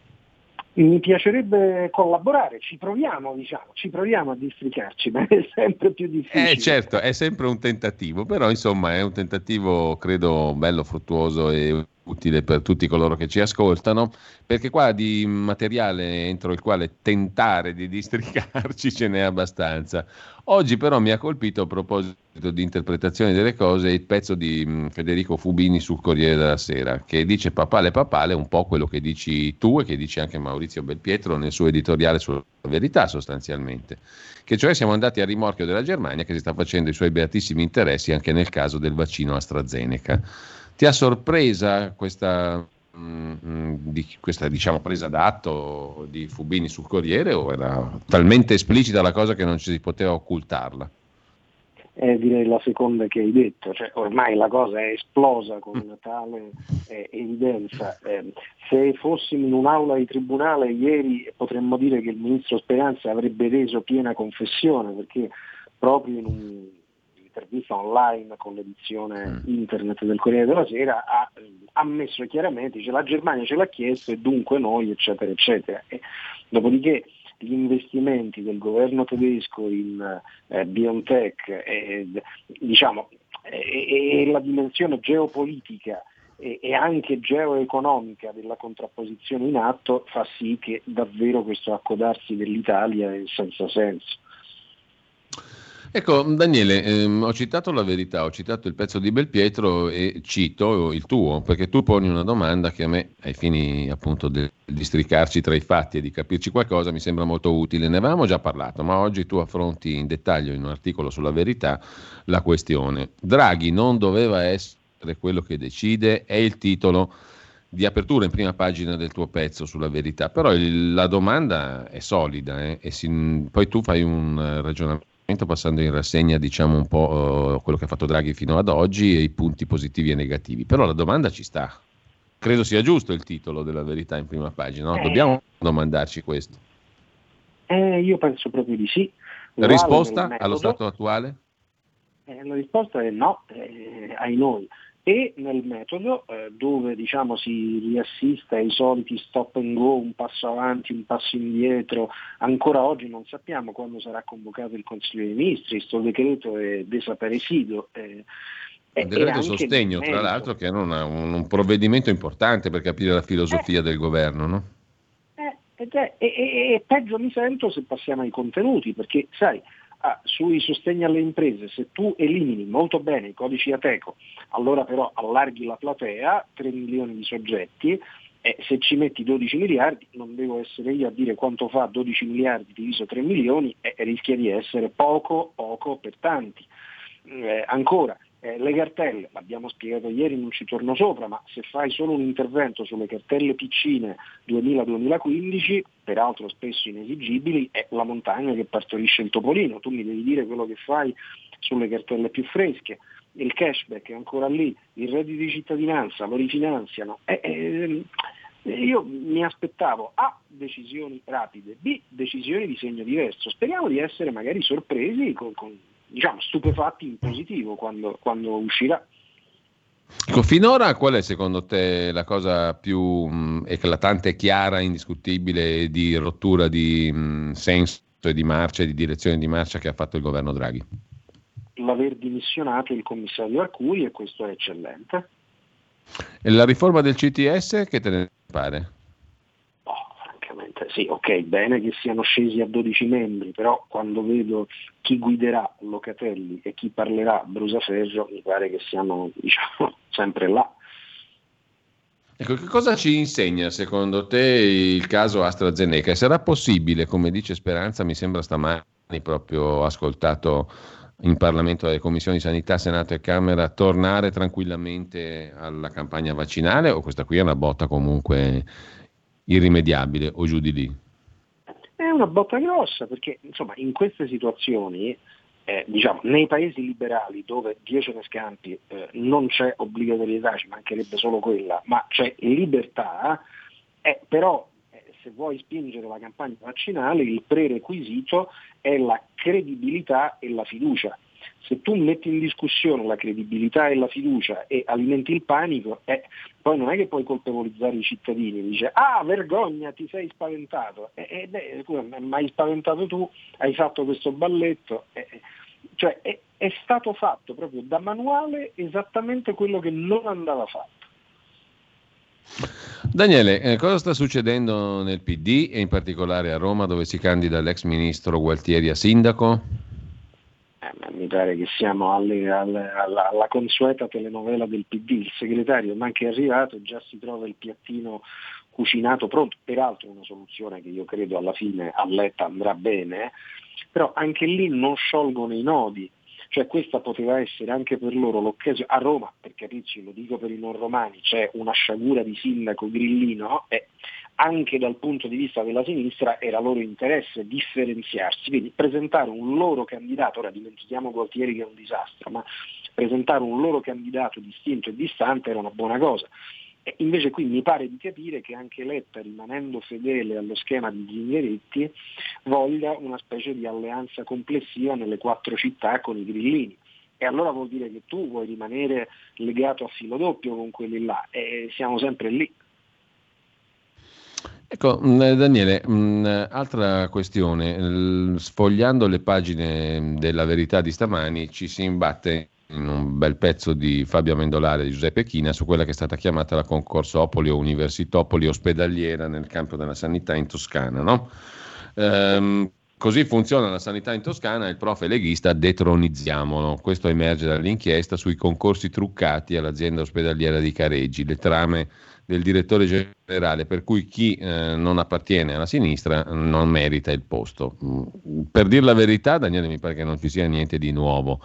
Mi piacerebbe collaborare, ci proviamo, diciamo, ci proviamo a districarci, [laughs] ma è sempre più difficile. Eh certo, è sempre un tentativo, però insomma è un tentativo credo bello, fruttuoso e utile per tutti coloro che ci ascoltano, perché qua di materiale entro il quale tentare di districarci [laughs] ce n'è abbastanza. Oggi però mi ha colpito a proposito di interpretazione delle cose il pezzo di mm, Federico Fubini sul Corriere della Sera, che dice papale papale un po' quello che dici tu e che dice anche Maurizio Belpietro nel suo editoriale sulla verità sostanzialmente, che cioè siamo andati a rimorchio della Germania che si sta facendo i suoi beatissimi interessi anche nel caso del vaccino AstraZeneca. Ti ha sorpresa questa, mh, mm, di, questa diciamo, presa d'atto di Fubini sul Corriere o era talmente esplicita la cosa che non ci si poteva occultarla? Eh, direi la seconda che hai detto, cioè, ormai la cosa è esplosa con una tale eh, evidenza. Eh, se fossimo in un'aula di tribunale ieri potremmo dire che il ministro Speranza avrebbe reso piena confessione perché proprio in un un'intervista online con l'edizione mm. internet del Corriere della Sera ha ammesso chiaramente, dice la Germania ce l'ha chiesto e dunque noi, eccetera, eccetera. E, dopodiché gli investimenti del governo tedesco in eh, BioNTech e, diciamo, e, e la dimensione geopolitica e, anche geoeconomica della contrapposizione in atto fa sì che davvero questo accodarsi dell'Italia è senza senso. Ecco, Daniele, ehm, ho citato la verità, ho citato il pezzo di Belpietro e cito il tuo, perché tu poni una domanda che a me, ai fini appunto di districarci tra i fatti e di capirci qualcosa, mi sembra molto utile. Ne avevamo già parlato, ma oggi tu affronti in dettaglio in un articolo sulla verità la questione. Draghi non doveva essere quello che decide, è il titolo di apertura in prima pagina del tuo pezzo sulla verità, però il, la domanda è solida eh, e si, poi tu fai un ragionamento passando in rassegna diciamo un po' uh, quello che ha fatto Draghi fino ad oggi e i punti positivi e negativi. Però la domanda ci sta. Credo sia giusto il titolo della verità in prima pagina, no? Eh. Dobbiamo domandarci questo. Eh, io penso proprio di sì. La risposta allo stato attuale? Eh, la risposta è no, eh, ai noi e nel metodo eh, dove diciamo, si riassiste ai soliti stop and go, un passo avanti, un passo indietro, ancora oggi non sappiamo quando sarà convocato il Consiglio dei Ministri, questo decreto è desaparecido. Eh, un decreto sostegno, tra l'altro, che una, un, un, provvedimento importante per capire la filosofia eh, del governo, no? Eh, e peggio mi sento se passiamo ai contenuti, perché sai, ah, sui sostegni alle imprese, se tu elimini molto bene i codici Ateco, allora però allarghi la platea, 3 milioni di soggetti, e se ci metti 12 miliardi, non devo essere io a dire quanto fa 12 miliardi diviso 3 milioni, e rischia di essere poco, poco per tanti. Eh, ancora, eh, le cartelle, l'abbiamo spiegato ieri, non ci torno sopra, ma se fai solo un intervento sulle cartelle piccine 2000-2015, peraltro spesso inesigibili, è la montagna che partorisce il topolino, tu mi devi dire quello che fai sulle cartelle più fresche, il cashback è ancora lì, il reddito di cittadinanza lo rifinanziano. Eh, eh, io mi aspettavo A decisioni rapide, B decisioni di segno diverso. Speriamo di essere magari sorpresi con, con diciamo, stupefatti in positivo quando, quando uscirà. Ecco, finora qual è secondo te la cosa più mh, eclatante, chiara, indiscutibile di rottura di mh, senso e di marcia di direzione di marcia che ha fatto il governo Draghi? L'aver dimissionato il commissario Arcuri e questo è eccellente. E la riforma del CTS che te ne pare? Francamente sì, ok, bene che siano scesi a 12 membri, però quando vedo chi guiderà Locatelli e chi parlerà Brusaferro mi pare che siamo diciamo, [laughs] sempre là. Ecco, che cosa ci insegna secondo te il caso AstraZeneca? Sarà possibile, come dice Speranza, mi sembra stamani proprio ascoltato in Parlamento alle commissioni sanità, Senato e Camera, tornare tranquillamente alla campagna vaccinale o questa qui è una botta comunque irrimediabile o giù di lì? È una botta grossa perché insomma in queste situazioni eh, diciamo, nei paesi liberali dove Diocene Scampi eh, non c'è obbligatorietà, ci mancherebbe solo quella, ma c'è libertà, eh, però eh, se vuoi spingere la campagna vaccinale il prerequisito è la credibilità e la fiducia. Se tu metti in discussione la credibilità e la fiducia e alimenti il panico, eh, poi non è che puoi colpevolizzare i cittadini, dice ah vergogna ti sei spaventato, eh, eh, beh, mai spaventato tu, hai fatto questo balletto, eh, cioè è, è stato fatto proprio da manuale esattamente quello che non andava fatto. Daniele, eh, cosa sta succedendo nel PD e in particolare a Roma dove si candida l'ex ministro Gualtieri a sindaco? Eh, mi pare che siamo alle, alle, alla, alla, consueta telenovela del PD, il segretario manca è arrivato già si trova il piattino cucinato pronto, peraltro una soluzione che io credo alla fine a Letta andrà bene, però anche lì non sciolgono i nodi, cioè questa poteva essere anche per loro l'occasione, a Roma, per capirci, lo dico per i non romani, c'è una sciagura di sindaco grillino e anche dal punto di vista della sinistra era loro interesse differenziarsi, quindi presentare un loro candidato, ora dimentichiamo Gualtieri che è un disastro, ma presentare un loro candidato distinto e distante era una buona cosa. Invece qui mi pare di capire che anche Letta, rimanendo fedele allo schema di Zingaretti, voglia una specie di alleanza complessiva nelle quattro città con i grillini. E allora vuol dire che tu vuoi rimanere legato a filo doppio con quelli là e siamo sempre lì. Ecco, mm, Daniele, mm, altra questione, sfogliando le pagine della verità di stamani ci si imbatte in un bel pezzo di Fabio Amendolare di Giuseppe China su quella che è stata chiamata la concorsopoli o universitopoli ospedaliera nel campo della sanità in Toscana. No? Ehm, così funziona la sanità in Toscana, il prof leghista detronizziamolo. Questo emerge dall'inchiesta sui concorsi truccati all'azienda ospedaliera di Careggi, le trame del direttore generale, per cui chi eh, non appartiene alla sinistra non merita il posto. Mm, per dire la verità, Daniele, mi pare che non ci sia niente di nuovo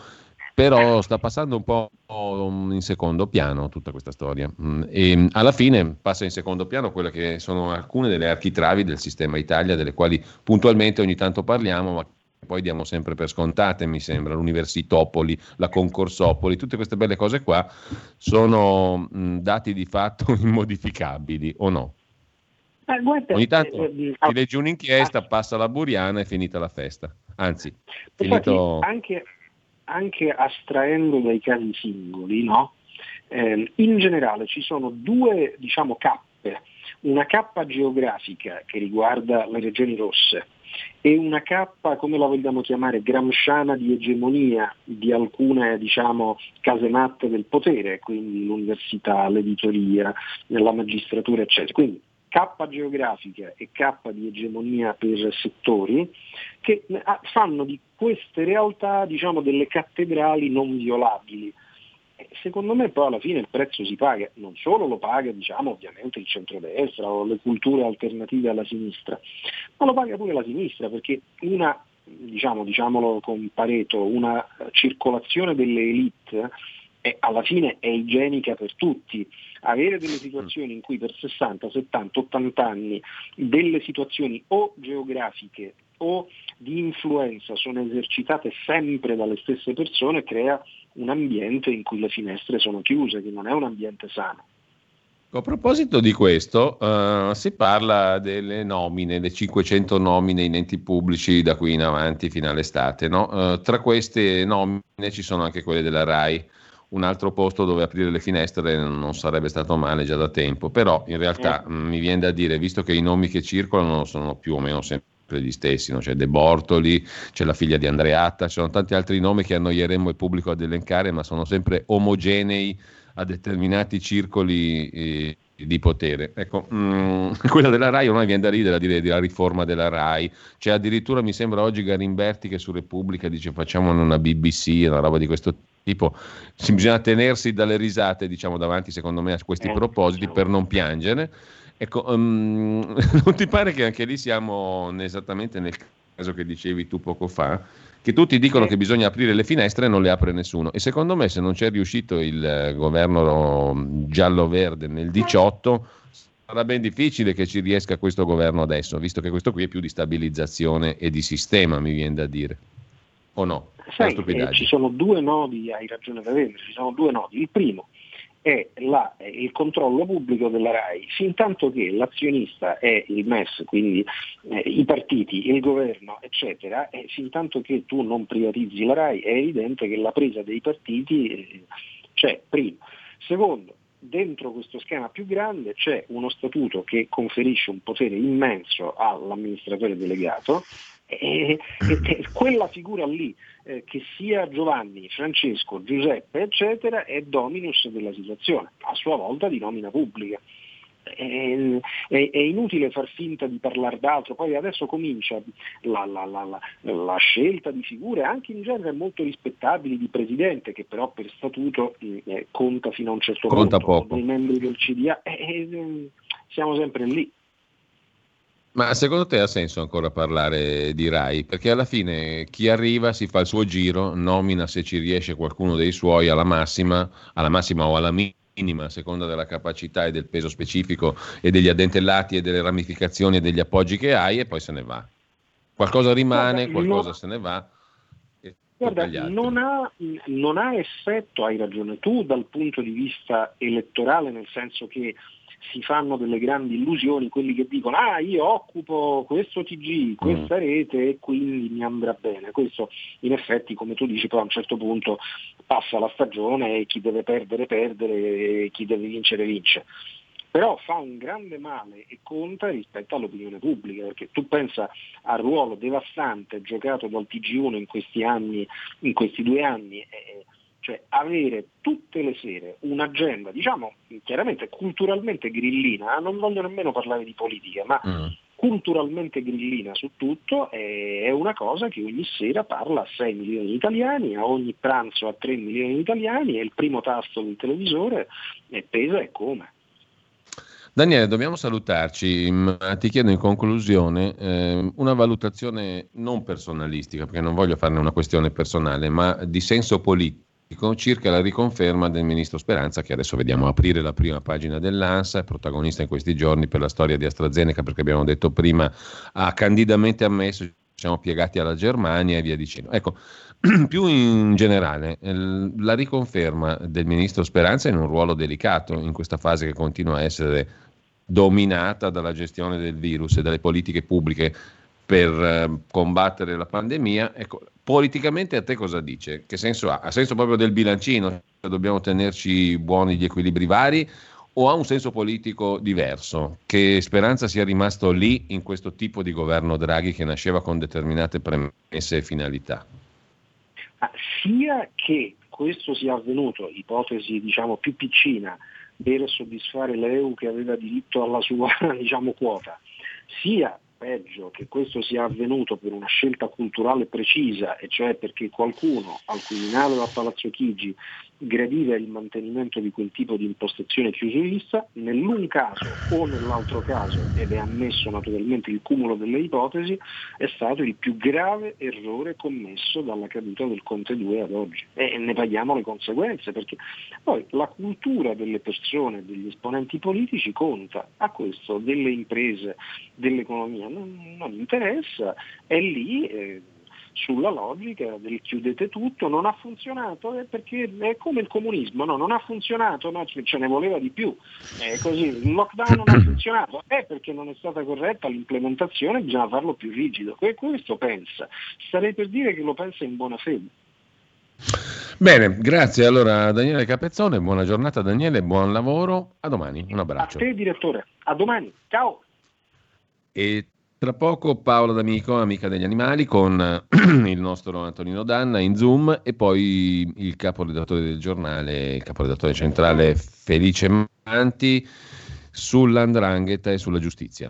però sta passando un po' in secondo piano tutta questa storia mm, e alla fine passa in secondo piano quelle che sono alcune delle architravi del sistema Italia delle quali puntualmente ogni tanto parliamo ma poi diamo sempre per scontate mi sembra l'universitopoli, la concorsopoli tutte queste belle cose qua sono dati di fatto [laughs] immodificabili o no? Eh, guarda, ogni tanto eh, eh, ti leggi un'inchiesta, ah, passa la buriana e finita la festa anzi, finito... anche anche astraendo dai casi singoli, no? eh, in generale ci sono due diciamo, cappe, una cappa geografica che riguarda le regioni rosse e una cappa, come la vogliamo chiamare, gramsciana di egemonia di alcune diciamo, casematte del potere, quindi l'università, l'editoria, la magistratura, eccetera. Quindi K geografica e K di egemonia per settori, che eh, fanno di queste realtà diciamo, delle cattedrali non violabili. Secondo me poi alla fine il prezzo si paga, non solo lo paga diciamo, ovviamente il centrodestra o le culture alternative alla sinistra, ma lo paga pure la sinistra perché una, diciamo, diciamolo con Pareto, una circolazione delle elite è, alla fine è igienica per tutti. Avere delle situazioni in cui per 60, 70, 80 anni delle situazioni o geografiche o di influenza sono esercitate sempre dalle stesse persone crea un ambiente in cui le finestre sono chiuse, che non è un ambiente sano. A proposito di questo, uh, si parla delle nomine, le 500 nomine in enti pubblici da qui in avanti fino all'estate. No? Uh, tra queste nomine ci sono anche quelle della RAI un altro posto dove aprire le finestre non sarebbe stato male già da tempo, però in realtà eh. mh, mm, mi viene da dire, visto che i nomi che circolano sono più o meno sempre gli stessi, no? c'è De Bortoli, c'è la figlia di Andreatta, ci sono tanti altri nomi che annoieremmo il pubblico ad elencare, ma sono sempre omogenei a determinati circoli eh, di potere. Ecco, mm, [laughs] quella della RAI ormai viene da ridere a dire della riforma della RAI, c'è addirittura mi sembra oggi Garimberti che su Repubblica dice facciamo una BBC, una roba di questo tipo, bisogna tenersi dalle risate diciamo davanti secondo me a questi eh, propositi diciamo. per non piangere. Ecco, um, [laughs] non ti pare che anche lì siamo esattamente nel caso che dicevi tu poco fa? che tutti dicono che bisogna aprire le finestre e non le apre nessuno. E secondo me se non c'è riuscito il governo giallo-verde nel 18, sarà ben difficile che ci riesca questo governo adesso, visto che questo qui è più di stabilizzazione e di sistema, mi viene da dire. O no? Sai, eh, ci sono due nodi, hai ragione Davide, ci sono due nodi. Il primo è la, il controllo pubblico della RAI, fin tanto che l'azionista è il MES, quindi eh, i partiti, il governo, eccetera, e fin tanto che tu non privatizzi la RAI è evidente che la presa dei partiti eh, c'è, primo. Secondo, dentro questo schema più grande c'è uno statuto che conferisce un potere immenso all'amministratore delegato e, e, quella figura lì, eh, che sia Giovanni, Francesco, Giuseppe, eccetera, è dominus della situazione, a sua volta di nomina pubblica. È, è, è, inutile far finta di parlare d'altro, poi adesso comincia la, la, la, la, scelta di figure anche in genere molto rispettabili di presidente che però per statuto eh, conta fino a un certo conta punto, poco. dei membri del CDA, eh, eh, siamo sempre lì. Ma secondo te ha senso ancora parlare di RAI? Perché alla fine chi arriva si fa il suo giro, nomina se ci riesce qualcuno dei suoi alla massima, alla massima o alla minima, a seconda della capacità e del peso specifico e degli addentellati e delle ramificazioni e degli appoggi che hai e poi se ne va. Qualcosa rimane, Guarda, qualcosa no. se ne va. Guarda, non ha, non ha effetto, hai ragione tu, dal punto di vista elettorale, nel senso che si fanno delle grandi illusioni quelli che dicono ah io occupo questo TG, questa rete e quindi mi andrà bene. Questo in effetti come tu dici poi a un certo punto passa la stagione e chi deve perdere perdere e chi deve vincere vince. Però fa un grande male e conta rispetto all'opinione pubblica, perché tu pensa al ruolo devastante giocato dal TG1 in questi anni, in questi due anni, eh, cioè avere tutte le sere un'agenda, diciamo chiaramente culturalmente grillina, non voglio nemmeno parlare di politica, ma Mm. culturalmente grillina su tutto, è è una cosa che ogni sera parla a 6 milioni di italiani, a ogni pranzo a 3 milioni di italiani e il primo tasto del televisore e pesa e come. Daniele, dobbiamo salutarci, ma ti chiedo in conclusione eh, una valutazione non personalistica, perché non voglio farne una questione personale, ma di senso politico circa la riconferma del ministro Speranza, che adesso vediamo aprire la prima pagina dell'ANSA, protagonista in questi giorni per la storia di AstraZeneca, perché abbiamo detto prima ha candidamente ammesso siamo piegati alla Germania e via dicendo. Ecco, [clears throat] più in generale, eh, la riconferma del ministro Speranza in un ruolo delicato in questa fase che continua a essere dominata dalla gestione del virus e dalle politiche pubbliche per eh, combattere la pandemia. Ecco, politicamente a te cosa dice? Che senso ha? Ha senso proprio del bilancino? Cioè, Dobbiamo tenerci buoni gli equilibri vari? O ha un senso politico diverso? Che Speranza sia rimasto lì in questo tipo di governo Draghi che nasceva con determinate premesse e finalità? Ma sia che questo sia avvenuto, ipotesi diciamo più piccina, per soddisfare l'EU che aveva diritto alla sua [laughs] diciamo, quota, sia peggio che questo sia avvenuto per una scelta culturale precisa, e cioè perché qualcuno al Quirinale o a Palazzo Chigi gradiva il mantenimento di quel tipo di impostazione chiusurista, nell'un caso o nell'altro caso, ed è ammesso naturalmente il cumulo delle ipotesi, è stato il più grave errore commesso dalla caduta del Conte 2 ad oggi e ne paghiamo le conseguenze perché poi la cultura delle persone, degli esponenti politici conta, a questo delle imprese, dell'economia non, non interessa, è lì. Eh, sulla logica del chiudete tutto, non ha funzionato eh, perché è come il comunismo, no? non ha funzionato, no? ce ne voleva di più, è così, il lockdown non ha [clears throat] funzionato, è perché non è stata corretta l'implementazione, bisogna farlo più rigido, e questo pensa, starei per dire che lo pensa in buona fede. Bene, grazie allora a Daniele Capezzone, buona giornata Daniele, buon lavoro, a domani, un A abbraccio. te direttore, a domani, ciao! E tra poco Paola D'Amico, amica degli animali, con [clears throat] il nostro Antonino Danna in Zoom e poi il caporedattore del giornale, il caporedattore centrale Felice Manti sull'andrangheta e sulla giustizia.